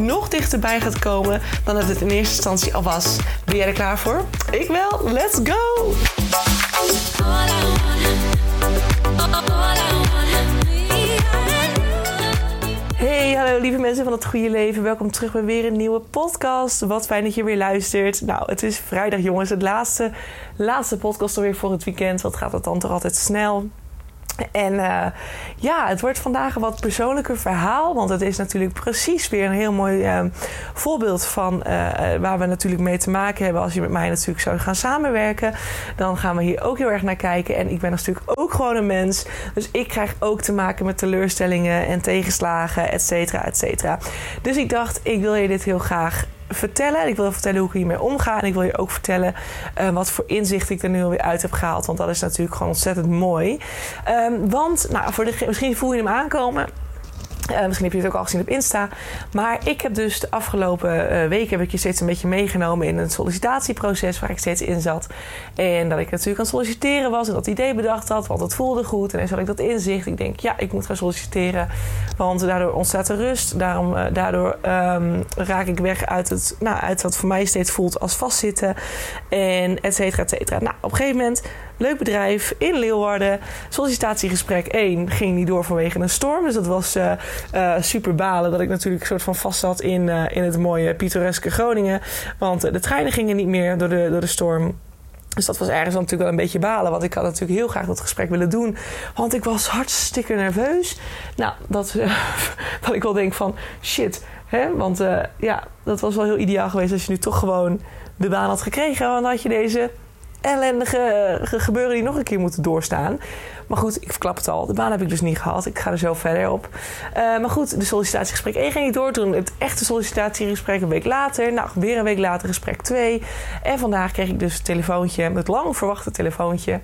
nog dichterbij gaat komen dan dat het in eerste instantie al was. Ben jij er klaar voor? Ik wel. Let's go! Hey, hallo lieve mensen van het goede leven. Welkom terug bij weer een nieuwe podcast. Wat fijn dat je weer luistert. Nou, het is vrijdag jongens. Het laatste, laatste podcast alweer voor het weekend. Wat gaat het dan toch altijd snel? En uh, ja, het wordt vandaag een wat persoonlijker verhaal. Want het is natuurlijk precies weer een heel mooi uh, voorbeeld van uh, waar we natuurlijk mee te maken hebben. Als je met mij natuurlijk zou gaan samenwerken. Dan gaan we hier ook heel erg naar kijken. En ik ben natuurlijk ook gewoon een mens. Dus ik krijg ook te maken met teleurstellingen en tegenslagen, et cetera, et cetera. Dus ik dacht, ik wil je dit heel graag vertellen. Ik wil je vertellen hoe ik hiermee omga. En ik wil je ook vertellen uh, wat voor inzicht ik er nu alweer uit heb gehaald. Want dat is natuurlijk gewoon ontzettend mooi. Um, want, nou, voor de, misschien voel je hem aankomen. Uh, misschien heb je het ook al gezien op Insta. Maar ik heb dus de afgelopen uh, weken heb ik je steeds een beetje meegenomen in een sollicitatieproces waar ik steeds in zat. En dat ik natuurlijk aan solliciteren was en dat idee bedacht had, want het voelde goed. En dan had ik dat inzicht. Ik denk, ja, ik moet gaan solliciteren. Want daardoor ontstaat er rust. Daarom, uh, daardoor um, raak ik weg uit, het, nou, uit wat voor mij steeds voelt als vastzitten. En et cetera, et cetera. Nou, op een gegeven moment leuk bedrijf in Leeuwarden. Sollicitatiegesprek 1 ging niet door vanwege een storm. Dus dat was uh, uh, super balen dat ik natuurlijk soort van vast zat in, uh, in het mooie pittoreske Groningen. Want de treinen gingen niet meer door de, door de storm. Dus dat was ergens natuurlijk wel een beetje balen. Want ik had natuurlijk heel graag dat gesprek willen doen. Want ik was hartstikke nerveus. Nou, dat, dat ik wel denk van shit. Hè? Want ja, dat was wel heel ideaal geweest als je nu toch gewoon de baan had gekregen. Want dan had je deze ellendige gebeuren die nog een keer moeten doorstaan. Maar goed, ik verklap het al. De baan heb ik dus niet gehad. Ik ga er zo verder op. Uh, maar goed, de sollicitatiegesprek 1 ging niet door. Toen het echte sollicitatiegesprek een week later. Nou, weer een week later gesprek 2. En vandaag kreeg ik dus een telefoontje. Het lang verwachte telefoontje.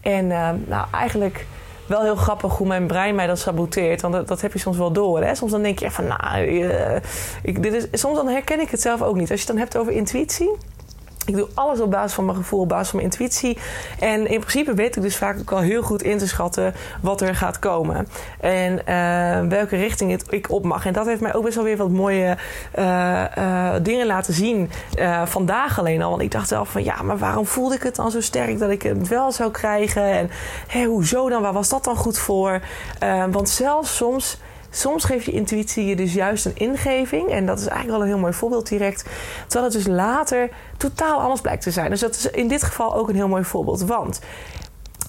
En uh, nou, eigenlijk wel heel grappig hoe mijn brein mij dat saboteert. Want dat, dat heb je soms wel door. Hè? Soms dan denk je van, nou, ik, dit is, soms dan herken ik het zelf ook niet. Als je het dan hebt over intuïtie. Ik doe alles op basis van mijn gevoel, op basis van mijn intuïtie. En in principe weet ik dus vaak ook al heel goed in te schatten wat er gaat komen. En uh, welke richting het, ik op mag. En dat heeft mij ook best wel weer wat mooie uh, uh, dingen laten zien. vandaag alleen al. Want ik dacht zelf van ja, maar waarom voelde ik het dan zo sterk dat ik het wel zou krijgen? En hoezo dan? Waar was dat dan goed voor? want zelfs soms Soms geeft je intuïtie je dus juist een ingeving. En dat is eigenlijk wel een heel mooi voorbeeld direct. Terwijl het dus later totaal anders blijkt te zijn. Dus dat is in dit geval ook een heel mooi voorbeeld. Want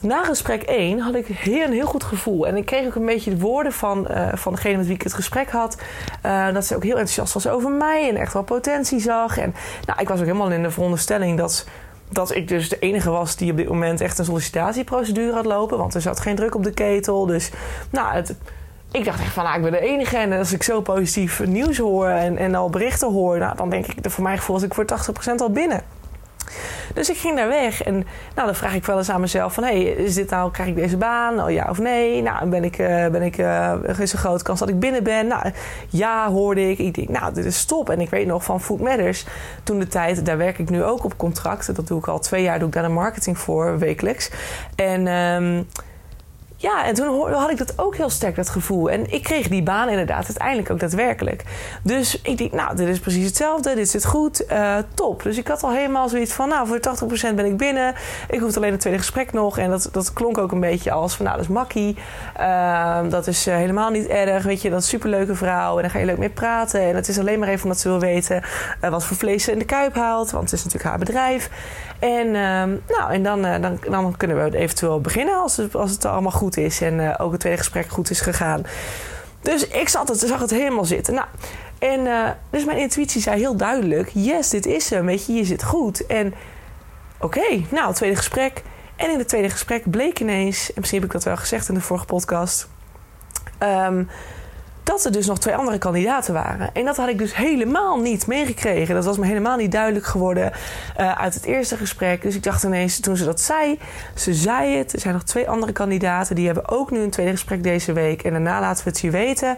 na gesprek 1 had ik heel, een heel goed gevoel. En ik kreeg ook een beetje de woorden van, uh, van degene met wie ik het gesprek had. Uh, dat ze ook heel enthousiast was over mij en echt wel potentie zag. En nou, ik was ook helemaal in de veronderstelling dat dat ik dus de enige was die op dit moment echt een sollicitatieprocedure had lopen. Want er zat geen druk op de ketel. Dus nou, het, ik dacht echt van, nou, ik ben de enige. En als ik zo positief nieuws hoor en, en al berichten hoor... Nou, dan denk ik, voor mijn gevoel was ik voor 80% al binnen. Dus ik ging daar weg. En nou, dan vraag ik wel eens aan mezelf van... hey, is dit nou, krijg ik deze baan? Oh, ja of nee? Nou, ben ik, uh, ben ik, uh, is een grote kans dat ik binnen ben? Nou, ja, hoorde ik. Ik denk, nou, dit is stop. En ik weet nog van Food Matters. Toen de tijd, daar werk ik nu ook op contract. Dat doe ik al twee jaar, doe ik daar de marketing voor, wekelijks. En... Um, ja, en toen had ik dat ook heel sterk, dat gevoel. En ik kreeg die baan inderdaad uiteindelijk ook daadwerkelijk. Dus ik dacht, nou, dit is precies hetzelfde. Dit zit goed. Uh, top. Dus ik had al helemaal zoiets van, nou, voor 80% ben ik binnen. Ik hoef alleen het tweede gesprek nog. En dat, dat klonk ook een beetje als van, nou, dat is makkie. Uh, dat is uh, helemaal niet erg. Weet je, dat is superleuke vrouw. En daar ga je leuk mee praten. En het is alleen maar even omdat ze wil weten wat voor vlees ze in de kuip haalt. Want het is natuurlijk haar bedrijf. En, nou, en dan, dan, dan kunnen we eventueel beginnen als het, als het allemaal goed is en uh, ook het tweede gesprek goed is gegaan. Dus ik zat het, zag het helemaal zitten. Nou, en uh, dus mijn intuïtie zei heel duidelijk: yes, dit is hem. Weet je, je zit goed. En oké, nou, het tweede gesprek. En in het tweede gesprek bleek ineens, en misschien heb ik dat wel gezegd in de vorige podcast, um, dat er dus nog twee andere kandidaten waren. En dat had ik dus helemaal niet meegekregen. Dat was me helemaal niet duidelijk geworden uh, uit het eerste gesprek. Dus ik dacht ineens, toen ze dat zei, ze zei het. Er zijn nog twee andere kandidaten, die hebben ook nu een tweede gesprek deze week. En daarna laten we het je weten.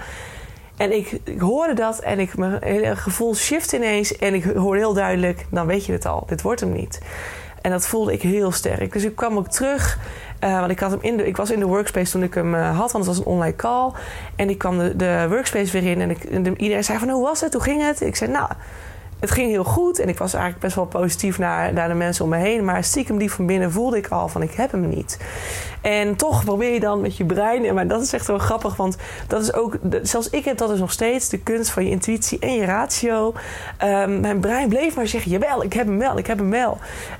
En ik, hoorde dat en ik, mijn gevoel shift ineens. En ik hoorde heel duidelijk, dan weet je het al, dit wordt hem niet. En dat voelde ik heel sterk. Dus ik kwam ook terug. Uh, want ik, had hem in de, ik was in de workspace toen ik hem uh, had, want het was een online call. En ik kwam de, de workspace weer in en, ik, en de, iedereen zei van hoe was het, hoe ging het? Ik zei nou, het ging heel goed en ik was eigenlijk best wel positief naar, naar de mensen om me heen. Maar stiekem die van binnen voelde ik al van ik heb hem niet. En toch probeer je dan met je brein. Maar dat is echt wel grappig, want dat is ook. Zelfs ik heb dat dus nog steeds. De kunst van je intuïtie en je ratio. Um, mijn brein bleef maar zeggen: jawel, ik heb hem wel, ik heb hem wel.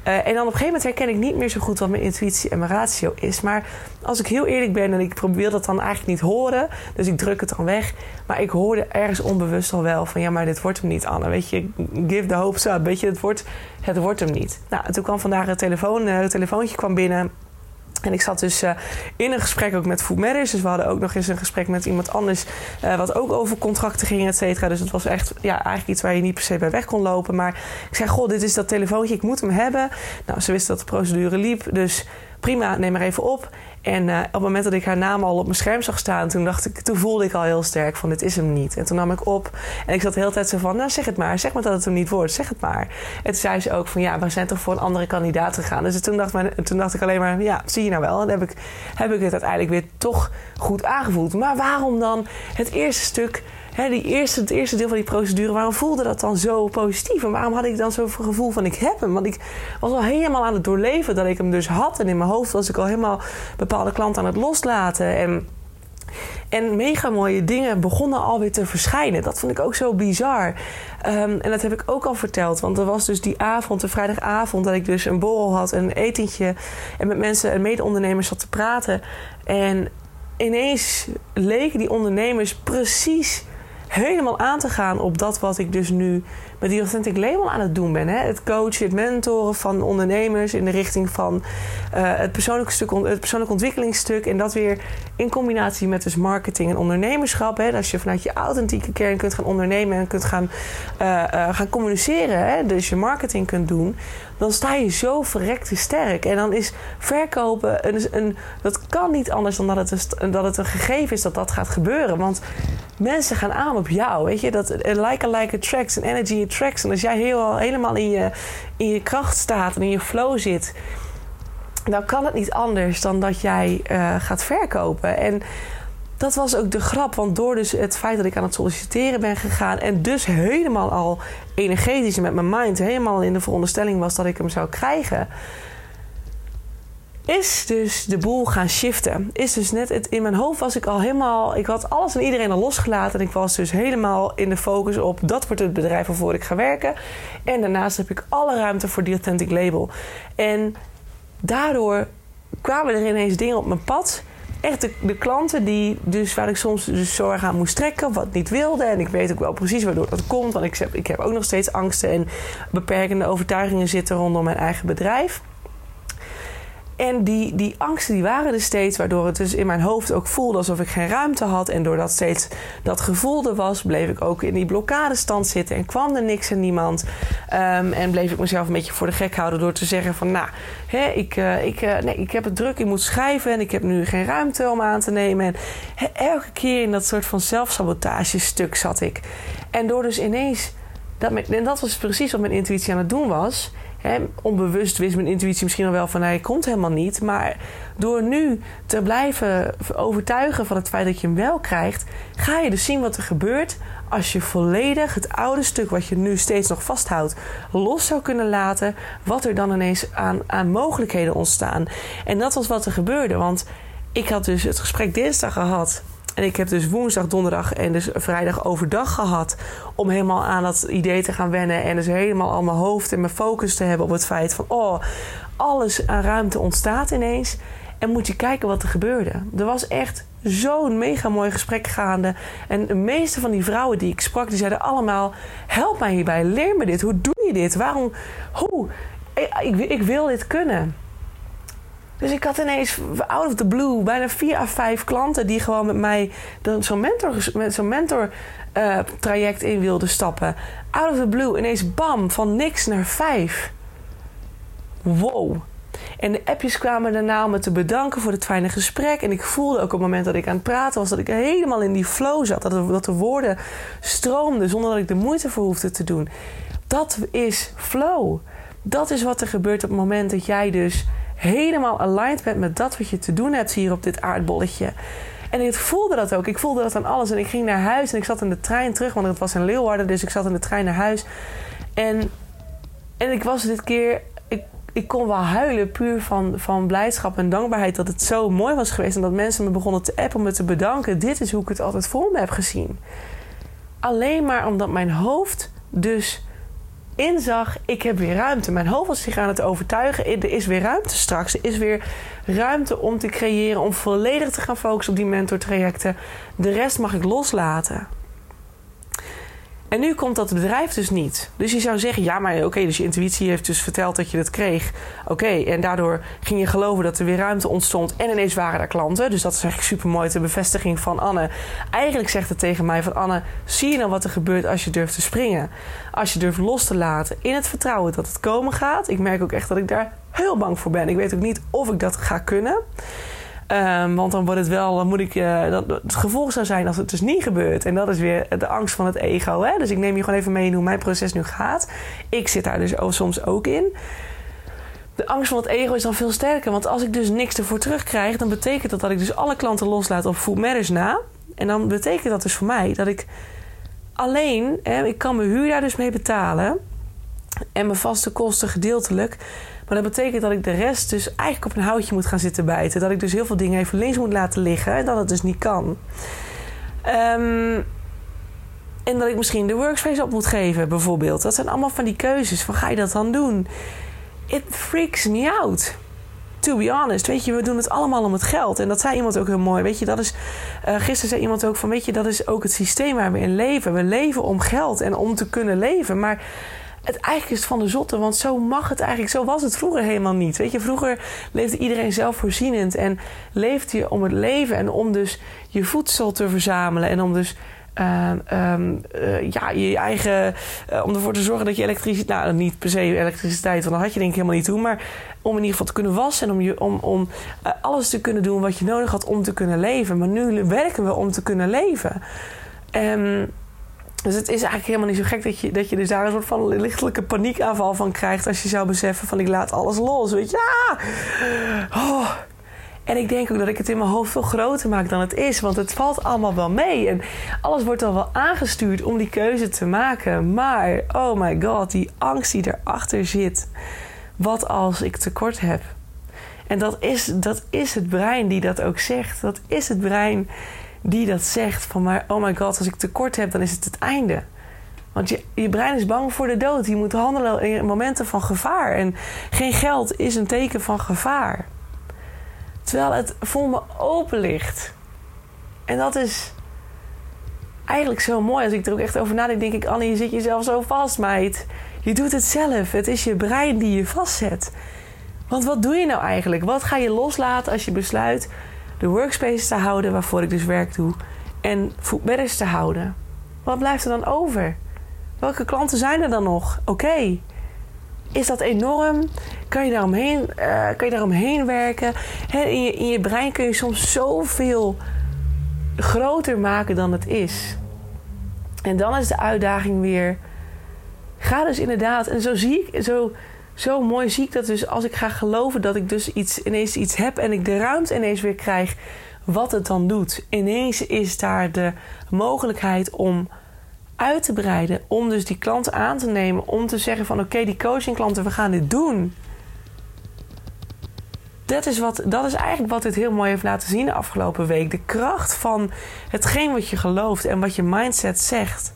Uh, en dan op een gegeven moment herken ik niet meer zo goed wat mijn intuïtie en mijn ratio is. Maar als ik heel eerlijk ben en ik probeer dat dan eigenlijk niet horen. Dus ik druk het dan weg. Maar ik hoorde ergens onbewust al wel van: ja, maar dit wordt hem niet, Anne. Weet je, give the hope up. Weet je, het wordt, het wordt hem niet. Nou, toen kwam vandaag het telefoon. Het telefoontje kwam binnen. En ik zat dus uh, in een gesprek ook met Food. Dus we hadden ook nog eens een gesprek met iemand anders. Uh, wat ook over contracten ging, et cetera. Dus het was echt ja, eigenlijk iets waar je niet per se bij weg kon lopen. Maar ik zei: Goh, dit is dat telefoontje, ik moet hem hebben. Nou, ze wist dat de procedure liep. Dus prima, neem maar even op. En uh, op het moment dat ik haar naam al op mijn scherm zag staan, toen, dacht ik, toen voelde ik al heel sterk van dit is hem niet. En toen nam ik op en ik zat de hele tijd zo van, nou zeg het maar, zeg maar dat het hem niet wordt, zeg het maar. En toen zei ze ook van ja, we zijn toch voor een andere kandidaat gegaan. Dus toen dacht, mijn, toen dacht ik alleen maar, ja, zie je nou wel. En heb ik, heb ik het uiteindelijk weer toch goed aangevoeld. Maar waarom dan het eerste stuk hè, die eerste, het eerste deel van die procedure, waarom voelde dat dan zo positief? En waarom had ik dan zo'n gevoel van ik heb hem? Want ik was al helemaal aan het doorleven dat ik hem dus had. En in mijn hoofd was ik al helemaal bepaalde klanten aan het loslaten. En, en mega mooie dingen begonnen alweer te verschijnen. Dat vond ik ook zo bizar. Um, en dat heb ik ook al verteld. Want er was dus die avond, de vrijdagavond, dat ik dus een borrel had, een etentje. En met mensen en mede-ondernemers zat te praten. En ineens leken die ondernemers precies helemaal aan te gaan op dat wat ik dus nu met die Authentic Label aan het doen ben. Hè? Het coachen, het mentoren van ondernemers in de richting van uh, het, persoonlijke stuk, het persoonlijk ontwikkelingsstuk. En dat weer in combinatie met dus marketing en ondernemerschap. Hè? Als je vanuit je authentieke kern kunt gaan ondernemen en kunt gaan, uh, uh, gaan communiceren. Hè? Dus je marketing kunt doen. Dan sta je zo verrekte sterk. En dan is verkopen, een, een, dat kan niet anders dan dat het, een, dat het een gegeven is dat dat gaat gebeuren. Want mensen gaan aan op jou. Weet je, dat like a like attracts en energy tracks. En als jij heel, helemaal in je, in je kracht staat en in je flow zit, dan kan het niet anders dan dat jij uh, gaat verkopen. En dat was ook de grap, want door dus het feit dat ik aan het solliciteren ben gegaan en dus helemaal al energetisch met mijn mind helemaal in de veronderstelling was dat ik hem zou krijgen is dus de boel gaan shiften. Is dus net het, in mijn hoofd was ik al helemaal. Ik had alles en iedereen al losgelaten. En ik was dus helemaal in de focus op dat wordt het bedrijf waarvoor ik ga werken. En daarnaast heb ik alle ruimte voor die authentic label. En daardoor kwamen er ineens dingen op mijn pad. Echt de, klanten die dus waar ik soms dus zorg aan moest trekken, wat niet wilde. En ik weet ook wel precies waardoor dat komt. Want ik heb, ik heb ook nog steeds angsten en beperkende overtuigingen zitten rondom mijn eigen bedrijf. En die, die angsten die waren er steeds, waardoor het dus in mijn hoofd ook voelde alsof ik geen ruimte had. En doordat steeds dat gevoel er was, bleef ik ook in die blokkadestand zitten en kwam er niks en niemand. Um, en bleef ik mezelf een beetje voor de gek houden door te zeggen van nou, hè, ik, uh, ik, uh, nee, ik heb het druk, ik moet schrijven en ik heb nu geen ruimte om aan te nemen. En elke keer in dat soort van zelfsabotage stuk zat ik. En door dus ineens, dat, en dat was precies wat mijn intuïtie aan het doen was onbewust wist mijn intuïtie misschien al wel van hij komt helemaal niet. Maar door nu te blijven overtuigen van het feit dat je hem wel krijgt, ga je dus zien wat er gebeurt als je volledig het oude stuk wat je nu steeds nog vasthoudt los zou kunnen laten. Wat er dan ineens aan, aan mogelijkheden ontstaan. En dat was wat er gebeurde. Want ik had dus het gesprek dinsdag gehad en ik heb dus woensdag, donderdag en dus vrijdag overdag gehad om helemaal aan dat idee te gaan wennen. En dus helemaal al mijn hoofd en mijn focus te hebben op het feit van oh, alles aan ruimte ontstaat ineens. En moet je kijken wat er gebeurde. Er was echt zo'n mega mooi gesprek gaande. En de meeste van die vrouwen die ik sprak, die zeiden allemaal: help mij hierbij, leer me dit. Hoe doe je dit? Waarom? Hoe? Ik, ik, ik wil dit kunnen. Dus ik had ineens out of the blue bijna vier à vijf klanten die gewoon met mij zo'n mentor, met zo'n mentor uh, traject in wilden stappen. Out of the blue, ineens bam, van niks naar vijf. Wow. En de appjes kwamen daarna om me te bedanken voor het fijne gesprek. En ik voelde ook op het moment dat ik aan het praten was, dat ik helemaal in die flow zat. Dat, dat de woorden stroomden zonder dat ik de moeite voor hoefde te doen. Dat is flow. Dat is wat er gebeurt op het moment dat jij dus helemaal aligned bent met dat wat je te doen hebt hier op dit aardbolletje. En ik voelde dat ook. Ik voelde dat aan alles. En ik ging naar huis en ik zat in de trein terug, want het was in Leeuwarden. Dus ik zat in de trein naar huis. En, en ik was dit keer. Ik, ik kon wel huilen puur van, van blijdschap en dankbaarheid dat het zo mooi was geweest. En dat mensen me begonnen te appen om me te bedanken. Dit is hoe ik het altijd voor me heb gezien. Alleen maar omdat mijn hoofd dus inzag, ik heb weer ruimte. Mijn hoofd was zich aan het overtuigen, er is weer ruimte straks. Er is weer ruimte om te creëren, om volledig te gaan focussen op die mentortrajecten. De rest mag ik loslaten. En nu komt dat bedrijf dus niet. Dus je zou zeggen, ja, maar oké, dus je intuïtie heeft dus verteld dat je dat kreeg. Oké, en daardoor ging je geloven dat er weer ruimte ontstond. En ineens waren daar klanten. Dus dat is eigenlijk super mooi, de bevestiging van Anne. Eigenlijk zegt het tegen mij van Anne, zie je nou wat er gebeurt als je durft te springen? Als je durft los te laten in het vertrouwen dat het komen gaat. Ik merk ook echt dat ik daar heel bang voor ben. Ik weet ook niet of ik dat ga kunnen. Um, want dan wordt het wel, dan moet ik, uh, dat, het gevolg zou zijn als het dus niet gebeurt. En dat is weer de angst van het ego. Hè? Dus ik neem je gewoon even mee in hoe mijn proces nu gaat. Ik zit daar dus soms ook in. De angst van het ego is dan veel sterker. Want als ik dus niks ervoor terugkrijg, dan betekent dat dat ik dus alle klanten loslaat op Food Matters na. En dan betekent dat dus voor mij dat ik alleen, hè, ik kan mijn huur daar dus mee betalen. En mijn vaste kosten gedeeltelijk. Maar dat betekent dat ik de rest dus eigenlijk op een houtje moet gaan zitten bijten. Dat ik dus heel veel dingen even links moet laten liggen en dat het dus niet kan. Ehm, en dat ik misschien de workspace op moet geven, bijvoorbeeld. Dat zijn allemaal van die keuzes. Van ga je dat dan doen? It freaks me out. To be honest. Weet je, we doen het allemaal om het geld. En dat zei iemand ook heel mooi. Weet je, dat is. Uh, gisteren zei iemand ook van. Weet je, dat is ook het systeem waar we in leven. We leven om geld en om te kunnen leven. Maar het eigenlijk is van de zotte, want zo mag het eigenlijk. Zo was het vroeger helemaal niet. Weet je, vroeger leefde iedereen zelfvoorzienend en leefde je om het leven en om dus je voedsel te verzamelen en om dus uh, uh, ja, je eigen. Uh, om ervoor te zorgen dat je elektriciteit. Nou, niet per se elektriciteit, want dat had je denk ik helemaal niet toe. Maar om in ieder geval te kunnen wassen en om, je, om, om uh, alles te kunnen doen wat je nodig had om te kunnen leven. Maar nu werken we om te kunnen leven. Um, dus het is eigenlijk helemaal niet zo gek dat je, dat je dus daar een soort van lichtelijke paniekaanval van krijgt. Als je zou beseffen van ik laat alles los. Weet je, ja! Oh. En ik denk ook dat ik het in mijn hoofd veel groter maak dan het is. Want het valt allemaal wel mee. En alles wordt al wel aangestuurd om die keuze te maken. Maar, oh my god, die angst die erachter zit. Wat als ik tekort heb? En dat is, dat is het brein die dat ook zegt. Dat is het brein die dat zegt van maar oh my god, als ik tekort heb, dan is het het einde. Want je, je brein is bang voor de dood. Je moet handelen in momenten van gevaar. En geen geld is een teken van gevaar. Terwijl het voor me open ligt. En dat is eigenlijk zo mooi. Als ik er ook echt over nadenk, denk ik... Annie, je zit jezelf zo vast, meid. Je doet het zelf. Het is je brein die je vastzet. Want wat doe je nou eigenlijk? Wat ga je loslaten als je besluit de workspace te houden waarvoor ik dus werk doe en foodmatters te houden. Wat blijft er dan over? Welke klanten zijn er dan nog? Oké. Is dat enorm? Kan je daaromheen, uh, kan je daaromheen werken? in, je, in je brein kun je soms zoveel groter maken dan het is. En dan is de uitdaging weer. Ga dus inderdaad, en zo zie ik, zo zo mooi zie ik dat dus als ik ga geloven dat ik dus iets, ineens iets heb en ik de ruimte ineens weer krijg, wat het dan doet. Ineens is daar de mogelijkheid om uit te breiden, om dus die klanten aan te nemen, om te zeggen van oké, die coachingklanten, we gaan dit doen. Dat is, wat, dat is eigenlijk wat dit heel mooi heeft laten zien de afgelopen week. De kracht van hetgeen wat je gelooft en wat je mindset zegt.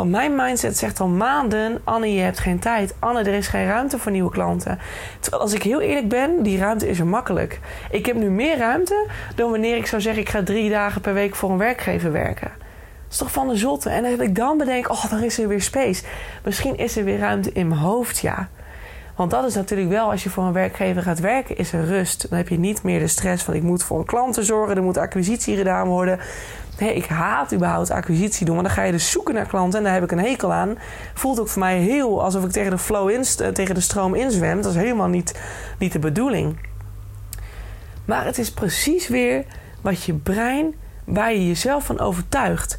Want mijn mindset zegt al maanden: Anne, je hebt geen tijd. Anne, er is geen ruimte voor nieuwe klanten. Terwijl als ik heel eerlijk ben, die ruimte is er makkelijk. Ik heb nu meer ruimte dan wanneer ik zou zeggen: ik ga drie dagen per week voor een werkgever werken. Dat is toch van de zotte. En dat ik dan bedenk: oh, dan is er weer space. Misschien is er weer ruimte in mijn hoofd, ja. Want dat is natuurlijk wel, als je voor een werkgever gaat werken, is er rust. Dan heb je niet meer de stress van ik moet voor een klant zorgen, er moet acquisitie gedaan worden. Ik haat überhaupt acquisitie doen, want dan ga je dus zoeken naar klanten en daar heb ik een hekel aan. Voelt ook voor mij heel alsof ik tegen de flow in, tegen de stroom inzwem. Dat is helemaal niet, niet de bedoeling. Maar het is precies weer wat je brein, waar je jezelf van overtuigt.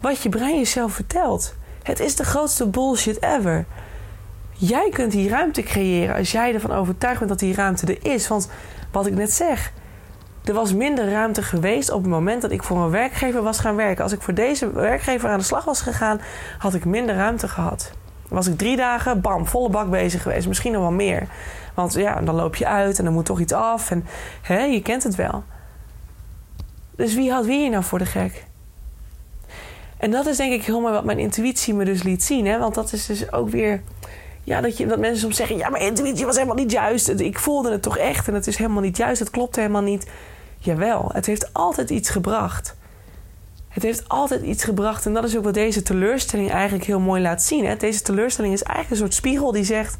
Wat je brein jezelf vertelt. Het is de grootste bullshit ever. Jij kunt die ruimte creëren als jij ervan overtuigd bent dat die ruimte er is. Want wat ik net zeg, er was minder ruimte geweest op het moment dat ik voor een werkgever was gaan werken. Als ik voor deze werkgever aan de slag was gegaan, had ik minder ruimte gehad. Was ik drie dagen, bam, volle bak bezig geweest. Misschien nog wel meer. Want ja, dan loop je uit en dan moet toch iets af. En hè, je kent het wel. Dus wie had wie je nou voor de gek? En dat is denk ik helemaal wat mijn intuïtie me dus liet zien. Hè? Want dat is dus ook weer... Ja, dat, je, dat mensen soms zeggen... Ja, mijn intuïtie was helemaal niet juist. Ik voelde het toch echt en het is helemaal niet juist. Het klopt helemaal niet. Jawel, het heeft altijd iets gebracht. Het heeft altijd iets gebracht. En dat is ook wat deze teleurstelling eigenlijk heel mooi laat zien. Hè? Deze teleurstelling is eigenlijk een soort spiegel die zegt...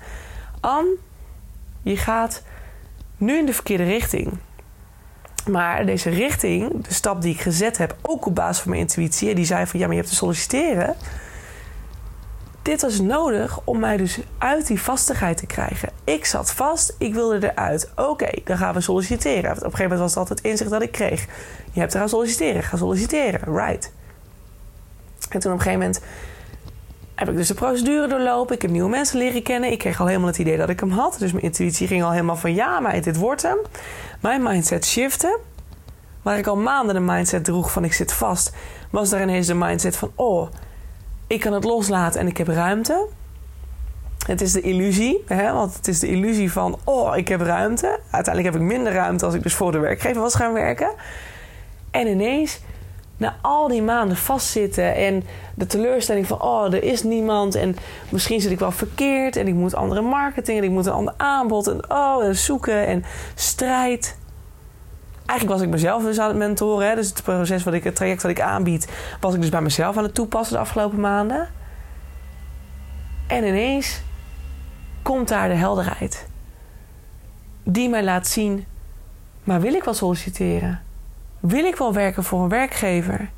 Anne, je gaat nu in de verkeerde richting. Maar deze richting, de stap die ik gezet heb, ook op basis van mijn intuïtie, die zei van ja, maar je hebt te solliciteren. Dit was nodig om mij dus uit die vastigheid te krijgen. Ik zat vast, ik wilde eruit. Oké, dan gaan we solliciteren. Op een gegeven moment was dat het inzicht dat ik kreeg. Je hebt te gaan solliciteren, ga solliciteren, right. En toen op een gegeven moment heb ik dus de procedure doorlopen. Ik heb nieuwe mensen leren kennen. Ik kreeg al helemaal het idee dat ik hem had. Dus mijn intuïtie ging al helemaal van ja, maar dit wordt hem. Mijn mindset shifte. Waar ik al maanden de mindset droeg van ik zit vast, was daar ineens de mindset van oh, ik kan het loslaten en ik heb ruimte. Het is de illusie, hè? want het is de illusie van oh, ik heb ruimte. Uiteindelijk heb ik minder ruimte als ik dus voor de werkgever was gaan werken. En ineens na al die maanden vastzitten en de teleurstelling van oh, er is niemand en misschien zit ik wel verkeerd en ik moet andere marketing en ik moet een ander aanbod en oh, en zoeken en strijd. Eigenlijk was ik mezelf dus aan het mentoren, hè? dus het proces wat ik, het traject wat ik aanbied, was ik dus bij mezelf aan het toepassen de afgelopen maanden. En ineens komt daar de helderheid. Die mij laat zien, maar wil ik wel solliciteren? Wil ik wel werken voor een werkgever?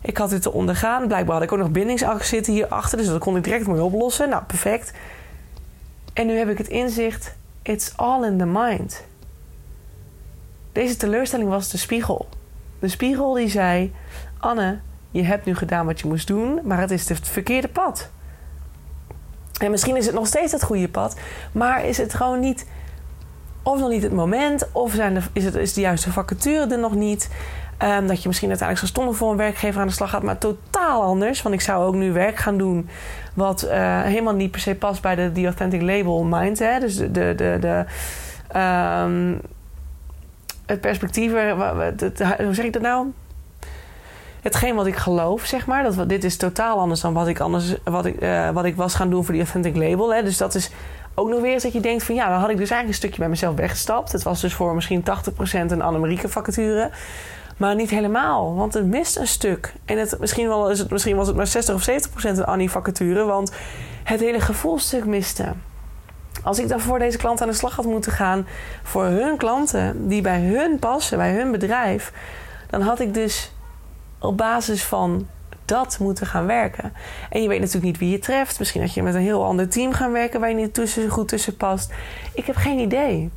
Ik had dit te ondergaan. Blijkbaar had ik ook nog bindingsangst zitten hierachter. Dus dat kon ik direct mooi oplossen. Nou, perfect. En nu heb ik het inzicht. It's all in the mind. Deze teleurstelling was de spiegel. De spiegel die zei... Anne, je hebt nu gedaan wat je moest doen. Maar het is het verkeerde pad. En misschien is het nog steeds het goede pad. Maar is het gewoon niet of nog niet het moment, of zijn is, het, is de juiste vacature er nog niet. Um, dat je misschien uiteindelijk zo stonden voor een werkgever aan de slag gaat, maar totaal anders. Want ik zou ook nu werk gaan doen wat uh, helemaal niet per se past bij de The Authentic Label Mind. Dus de, de, de, um, het perspectief, hoe zeg ik dat nou? Hetgeen wat ik geloof, zeg maar. Dat, dit is totaal anders dan wat ik, anders, wat ik, uh, wat ik was gaan doen voor die Authentic Label. Hè? Dus dat is ook nog weer eens dat je denkt van ja, dan had ik dus eigenlijk een stukje bij mezelf weggestapt. Het was dus voor misschien 80% een Annemarieke vacature. Maar niet helemaal, want het mist een stuk. En het, misschien, wel, is het, misschien was het maar 60 of 70% een Annie vacature, want het hele gevoelstuk miste. Als ik dan voor deze klant aan de slag had moeten gaan voor hun klanten die bij hun passen, bij hun bedrijf, dan had ik dus op basis van dat moeten gaan werken. En je weet natuurlijk niet wie je treft. Misschien dat je met een heel ander team gaan werken waar je niet tussen, goed tussen past. Ik heb geen idee.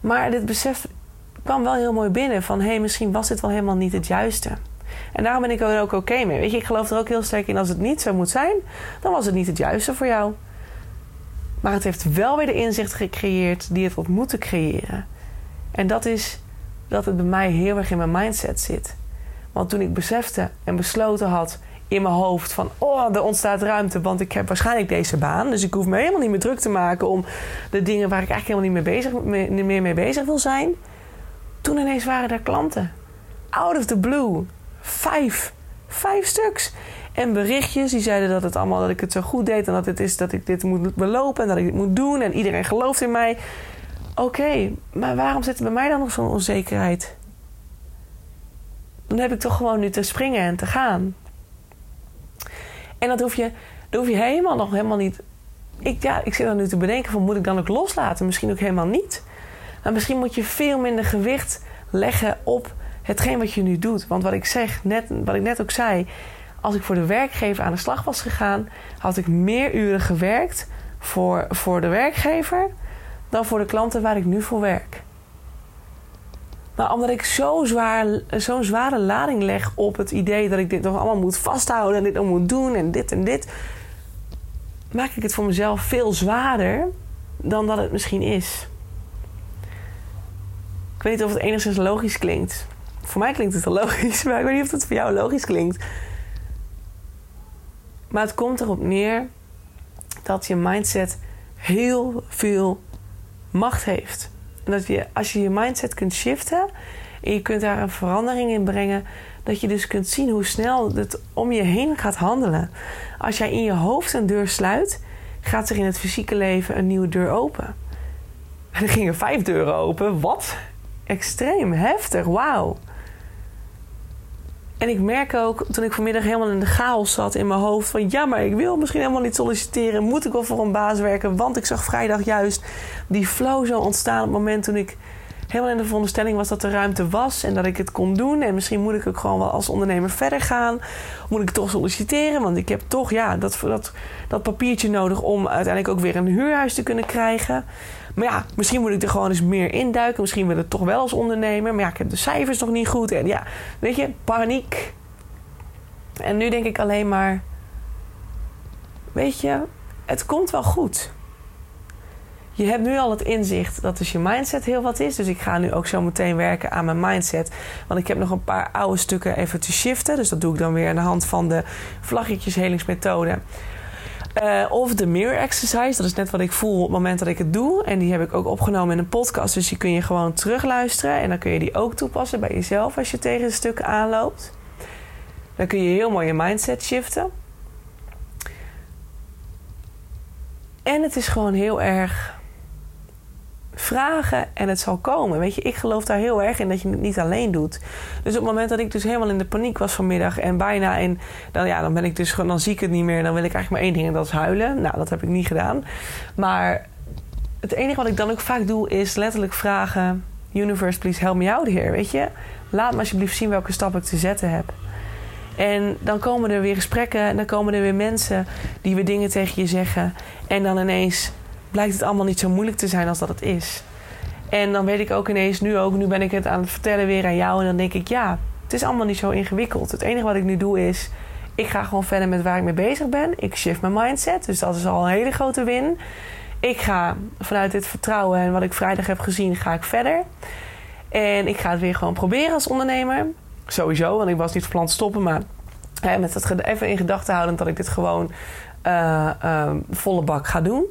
Maar dit besef kwam wel heel mooi binnen van hé, hey, misschien was dit wel helemaal niet het juiste. En daarom ben ik er ook oké mee. Weet je, ik geloof er ook heel sterk in als het niet zo moet zijn, dan was het niet het juiste voor jou. Maar het heeft wel weer de inzicht gecreëerd die het had moeten creëren. En dat is dat het bij mij heel erg in mijn mindset zit. Want toen ik besefte en besloten had in mijn hoofd van... oh, er ontstaat ruimte, want ik heb waarschijnlijk deze baan. Dus ik hoef me helemaal niet meer druk te maken om de dingen waar ik eigenlijk helemaal niet meer, bezig, meer mee bezig wil zijn. Toen ineens waren er klanten. Out of the blue. Vijf. Vijf stuks. En berichtjes die zeiden dat, het allemaal, dat ik het zo goed deed... en dat het is dat ik dit moet belopen en dat ik dit moet doen... en iedereen gelooft in mij. Oké, maar waarom zit er bij mij dan nog zo'n onzekerheid? dan heb ik toch gewoon nu te springen en te gaan. En dat hoef je, dat hoef je helemaal nog helemaal niet. ik, ja, ik zit dan nu te bedenken van moet ik dan ook loslaten? Misschien ook helemaal niet. Maar misschien moet je veel minder gewicht leggen op hetgeen wat je nu doet. Want wat ik zeg, net, wat ik net ook zei, als ik voor de werkgever aan de slag was gegaan, had ik meer uren gewerkt voor, voor de werkgever dan voor de klanten waar ik nu voor werk. Maar omdat ik zo'n zwaar, zo'n zware lading leg op het idee dat ik dit nog allemaal moet vasthouden en dit nog moet doen en dit en dit, maak ik het voor mezelf veel zwaarder dan dat het misschien is. Ik weet niet of het enigszins logisch klinkt. Voor mij klinkt het wel logisch, maar ik weet niet of het voor jou logisch klinkt. Maar het komt erop neer dat je mindset heel veel macht heeft. En dat je, als je je mindset kunt shiften en je kunt daar een verandering in brengen, dat je dus kunt zien hoe snel het om je heen gaat handelen. Als jij in je hoofd een deur sluit, gaat er in het fysieke leven een nieuwe deur open. En er gingen vijf deuren open. Wat? Extreem heftig, wauw. En ik merk ook, toen ik vanmiddag helemaal in de chaos zat in mijn hoofd... van ja, maar ik wil misschien helemaal niet solliciteren. Moet ik wel voor een baas werken? Want ik zag vrijdag juist die flow zo ontstaan... op het moment toen ik helemaal in de veronderstelling was dat er ruimte was... en dat ik het kon doen. En misschien moet ik ook gewoon wel als ondernemer verder gaan. Moet ik toch solliciteren? Want ik heb toch ja, dat, dat, dat papiertje nodig... om uiteindelijk ook weer een huurhuis te kunnen krijgen... Maar ja, misschien moet ik er gewoon eens meer induiken. Misschien wil ik het toch wel als ondernemer. Maar ja, ik heb de cijfers nog niet goed. En ja, weet je, paniek. En nu denk ik alleen maar... Weet je, het komt wel goed. Je hebt nu al het inzicht dat dus je mindset heel wat is. Dus ik ga nu ook zo meteen werken aan mijn mindset. Want ik heb nog een paar oude stukken even te shiften. Dus dat doe ik dan weer aan de hand van de vlaggetjes helingsmethode. Uh, of de mirror exercise. Dat is net wat ik voel op het moment dat ik het doe. En die heb ik ook opgenomen in een podcast. Dus die kun je gewoon terugluisteren. En dan kun je die ook toepassen bij jezelf als je tegen de stukken aanloopt. Dan kun je heel mooi je mindset shiften. En het is gewoon heel erg vragen en het zal komen. Weet je, ik geloof daar heel erg in dat je het niet alleen doet. Dus op het moment dat ik dus helemaal in de paniek was vanmiddag en bijna in, dan ja, dan ben ik dus dan zie ik het niet meer. Dan wil ik eigenlijk maar één ding en dat is huilen. Nou, dat heb ik niet gedaan. Maar het enige wat ik dan ook vaak doe is letterlijk vragen: Universe, please help me out here. Weet je, laat me alsjeblieft zien welke stap ik te zetten heb. En dan komen er weer gesprekken en dan komen er weer mensen die weer dingen tegen je zeggen. En dan ineens blijkt het allemaal niet zo moeilijk te zijn als dat het is. En dan weet ik ook ineens, nu ook, nu ben ik het aan het vertellen weer aan jou. En dan denk ik, ja, het is allemaal niet zo ingewikkeld. Het enige wat ik nu doe is, ik ga gewoon verder met waar ik mee bezig ben. Ik shift mijn mindset, dus dat is al een hele grote win. Ik ga vanuit dit vertrouwen en wat ik vrijdag heb gezien, ga ik verder. En ik ga het weer gewoon proberen als ondernemer. Sowieso, want ik was niet van plan te stoppen, maar met dat even in gedachten houden dat ik dit gewoon uh, uh, volle bak ga doen.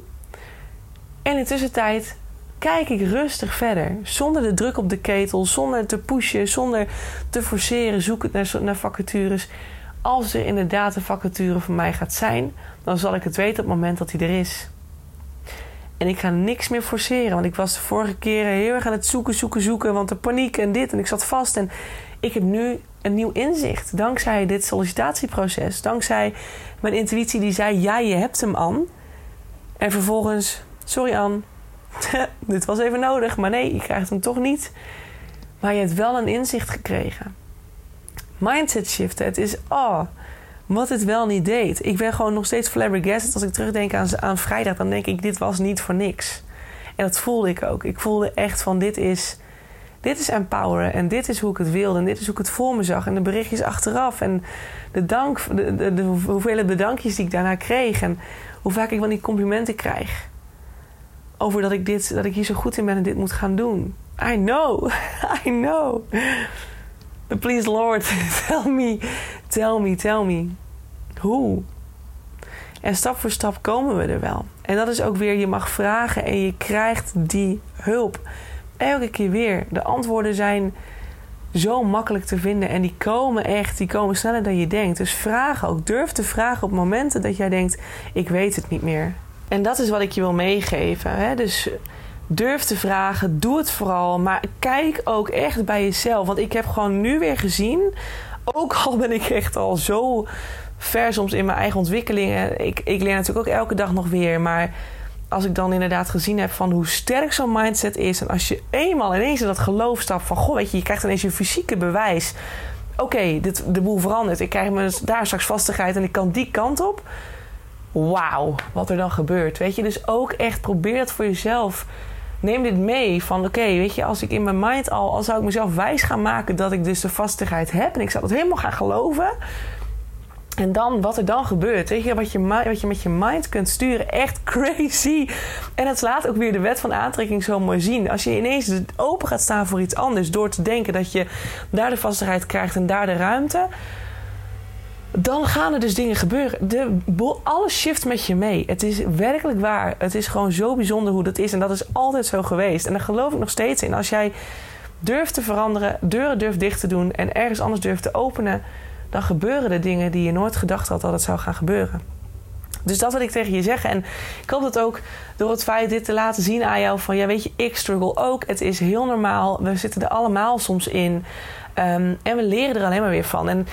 En in tussentijd kijk ik rustig verder. Zonder de druk op de ketel, zonder te pushen, zonder te forceren. Zoek naar, naar vacatures. Als er inderdaad een vacature voor mij gaat zijn, dan zal ik het weten op het moment dat hij er is. En ik ga niks meer forceren. Want ik was de vorige keren heel erg aan het zoeken, zoeken, zoeken. Want de paniek en dit. En ik zat vast. En ik heb nu een nieuw inzicht. Dankzij dit sollicitatieproces. Dankzij mijn intuïtie die zei: Ja, je hebt hem aan. En vervolgens Sorry Anne, dit was even nodig, maar nee, je krijgt hem toch niet. Maar je hebt wel een inzicht gekregen. Mindset shiften, het is, oh, wat het wel niet deed. Ik ben gewoon nog steeds flabbergasted. Als ik terugdenk aan, aan vrijdag, dan denk ik, dit was niet voor niks. En dat voelde ik ook. Ik voelde echt van, dit is, dit is empoweren. En dit is hoe ik het wilde. En dit is hoe ik het voor me zag. En de berichtjes achteraf. En de dank, de, de, de hoeveelheid bedankjes die ik daarna kreeg. En hoe vaak ik van die complimenten krijg over dat ik, dit, dat ik hier zo goed in ben en dit moet gaan doen. I know, I know. But please Lord, tell me, tell me, tell me. Hoe? En stap voor stap komen we er wel. En dat is ook weer, je mag vragen en je krijgt die hulp. Elke keer weer. De antwoorden zijn zo makkelijk te vinden en die komen echt, die komen sneller dan je denkt. Dus vraag ook, durf te vragen op momenten dat jij denkt: ik weet het niet meer. En dat is wat ik je wil meegeven. Hè? Dus durf te vragen, doe het vooral. Maar kijk ook echt bij jezelf. Want ik heb gewoon nu weer gezien Ook al ben ik echt al zo ver soms in mijn eigen ontwikkelingen. Ik, ik leer natuurlijk ook elke dag nog weer. Maar als ik dan inderdaad gezien heb van hoe sterk zo'n mindset is. En als je eenmaal ineens in dat geloof stapt van... Goh, weet je, je krijgt ineens je fysieke bewijs. Oké, dit de boel verandert. Ik krijg me daar straks vastigheid en ik kan die kant op. Wauw, wat er dan gebeurt. Weet je, dus ook echt probeer het voor jezelf neem dit mee van oké, weet je, als ik in mijn mind al, als zou ik mezelf wijs gaan maken dat ik dus de vastigheid heb en ik zou dat helemaal gaan geloven. En dan, wat er dan gebeurt, weet je, wat je, wat je met je mind kunt sturen, echt crazy. En het laat ook weer de wet van aantrekking zo mooi zien. Als je ineens open gaat staan voor iets anders, door te denken dat je daar de vastigheid krijgt en daar de ruimte, dan gaan er dus dingen gebeuren. De, alles shift met je mee. Het is werkelijk waar. Het is gewoon zo bijzonder hoe dat is. En dat is altijd zo geweest. En daar geloof ik nog steeds in. Als jij durft te veranderen, deuren durft dicht te doen en ergens anders durft te openen, dan gebeuren er dingen die je nooit gedacht had dat het zou gaan gebeuren. Dus dat wil ik tegen je zeggen. En ik hoop dat ook door het feit dit te laten zien aan jou: van ja, weet je, ik struggle ook. Het is heel normaal. We zitten er allemaal soms in. Ehm, en we leren er alleen maar weer van. En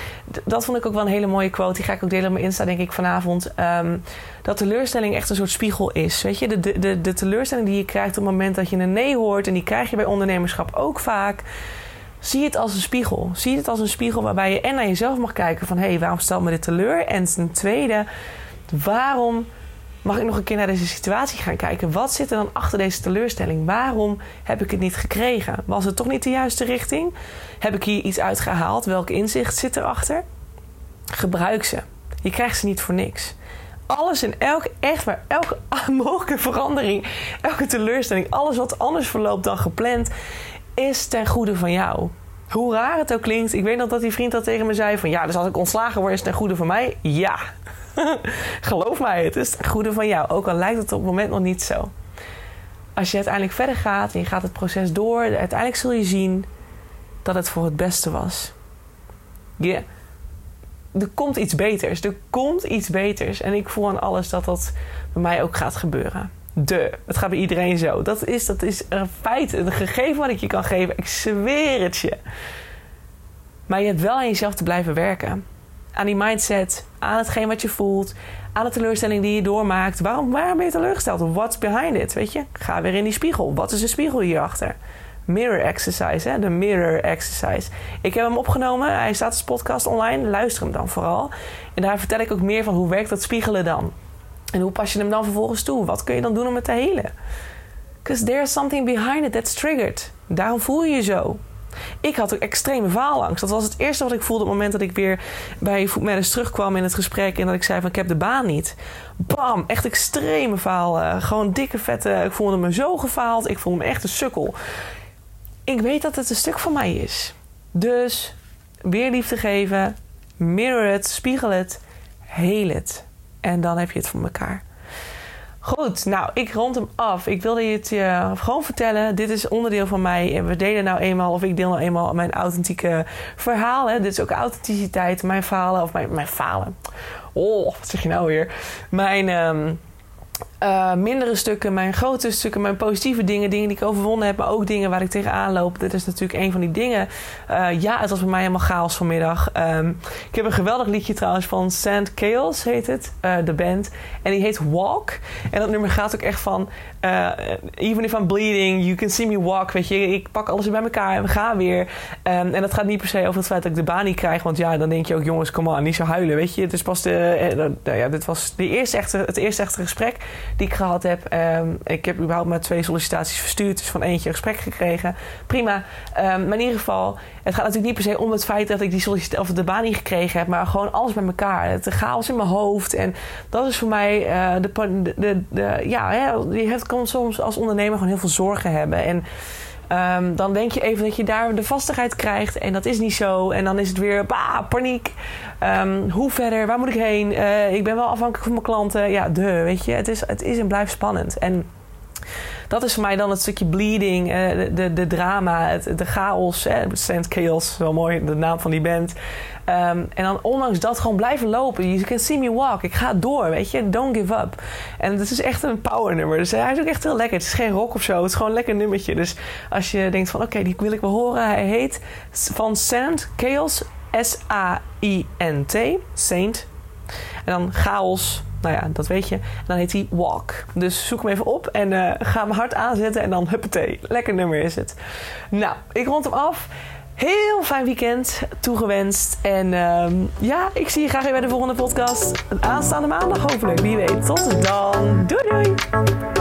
dat vond ik ook wel een hele mooie quote. Die ga ik ook delen op mijn Insta, denk ik, vanavond. Um, dat teleurstelling echt een soort spiegel is. Weet je, de, de, de teleurstelling die je krijgt op het moment dat je een nee hoort... en die krijg je bij ondernemerschap ook vaak... Zie het als een spiegel. Zie het als een spiegel waarbij je en naar jezelf mag kijken van... hé, hey, waarom stelt me dit teleur? En ten tweede, waarom mag ik nog een keer naar deze situatie gaan kijken? Wat zit er dan achter deze teleurstelling? Waarom heb ik het niet gekregen? Was het toch niet de juiste richting? Heb ik hier iets uitgehaald? Welk inzicht zit erachter? Gebruik ze. Je krijgt ze niet voor niks. Alles en elke, echt maar elke mogelijke verandering, elke teleurstelling, alles wat anders verloopt dan gepland, is ten goede van jou. Hoe raar het ook klinkt, ik weet nog dat die vriend dat tegen me zei: van ja, dus als ik ontslagen word, is het ten goede van mij. Ja, geloof mij, het is ten goede van jou. Ook al lijkt het op het moment nog niet zo. Als je uiteindelijk verder gaat en je gaat het proces door, uiteindelijk zul je zien dat het voor het beste was. Ja, er komt iets beters. Er komt iets beters. En ik voel aan alles dat dat bij mij ook gaat gebeuren. De. Het gaat bij iedereen zo. Dat is, dat is een feit, een gegeven wat ik je kan geven. Ik zweer het je. Maar je hebt wel aan jezelf te blijven werken. Aan die mindset, aan hetgeen wat je voelt, aan de teleurstelling die je doormaakt. Waarom, ben je teleurgesteld? What's behind it? Weet je? Ga weer in die spiegel. Wat is de spiegel hierachter? Mirror Exercise, hè? de Mirror Exercise. Ik heb hem opgenomen, hij staat als podcast online. Luister hem dan vooral. En daar vertel ik ook meer van hoe werkt dat spiegelen dan. En hoe pas je hem dan vervolgens toe? Wat kun je dan doen om het te helen? Because there's something behind it that's triggered. Daarom voel je je zo. Ik had ook extreme faalangst. Dat was het eerste wat ik voelde op het moment dat ik weer bij Foodmatters terugkwam in het gesprek. En dat ik zei van ik heb de baan niet. Bam, echt extreme falen. Gewoon dikke vette. Ik voelde me zo gefaald. Ik voelde me echt een sukkel ik weet dat het een stuk van mij is. Dus weer liefde geven, mirror het, spiegel het, heel het. En dan heb je het voor elkaar. Goed, nou, ik rond hem af. Ik wilde je het gewoon vertellen. Dit is onderdeel van mij. En we delen nou eenmaal, of ik deel nou eenmaal mijn authentieke verhalen. Dit is ook authenticiteit, mijn falen, of mijn, mijn falen. Oh, wat zeg je nou weer? Mijn... Um, uh, mindere stukken, mijn grote stukken, mijn positieve dingen, dingen die ik overwonnen heb, maar ook dingen waar ik tegenaan loop. Dit is natuurlijk een van die dingen. Uh, ja, het was bij mij helemaal chaos vanmiddag. Um, ik heb een geweldig liedje trouwens van Sand Chaos, heet het, uh, de band. En die heet Walk. En dat nummer gaat ook echt van: Even if I'm bleeding, you can see me walk. Weet je, ik pak alles weer bij elkaar en we gaan weer. Um, en dat gaat niet per se over het feit dat ik de baan niet krijg, want ja, dan denk je ook, jongens, kom aan, niet zo huilen. Weet je, het is pas de. ja, dit was de eerste echte, het eerste echte gesprek die ik gehad heb. Ehm, ik heb überhaupt maar twee sollicitaties verstuurd. Dus van eentje een gesprek gekregen. Prima. Um, maar in ieder geval, het gaat natuurlijk niet per se om het feit dat ik die sollicitatie of de baan niet gekregen heb. Maar gewoon alles bij elkaar. Het chaos in mijn hoofd. En dat is voor mij uh, de, de, de, Ja, je kan soms als ondernemer gewoon heel veel zorgen hebben. En Um, dan denk je even dat je daar de vastigheid krijgt. En dat is niet zo. En dan is het weer bah, paniek. Um, hoe verder? Waar moet ik heen? Uh, ik ben wel afhankelijk van mijn klanten. Ja, de, weet je. Het is, het is en blijft spannend. En dat is voor mij dan het stukje bleeding, uh, de, de, de, drama, de chaos. Hè? Saint Chaos, wel mooi, de naam van die band. Um, en dan ondanks dat gewoon blijven lopen. You can see me walk. Ik ga door, weet je. Don't give up. En het is echt een power nummer. Dus hij is ook echt heel lekker. Het is geen rock of zo. Het is gewoon een lekker nummertje. Dus als je denkt van oké, die wil ik wel horen. Hij heet van Sand Chaos S-A-I-N-T, Saint. En dan chaos, nou ja, dat weet je. En dan heet hij Walk. Dus zoek hem even op en uh, ga hem hard aanzetten en dan huppatee. Lekker nummer is het. Nou, ik rond hem af. Heel fijn weekend toegewenst. En uh, ja, ik zie je graag weer bij de volgende podcast. Aanstaande maandag hopelijk. Wie weet. Tot dan. Doei doei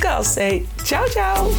Girls Say. Tchau, tchau!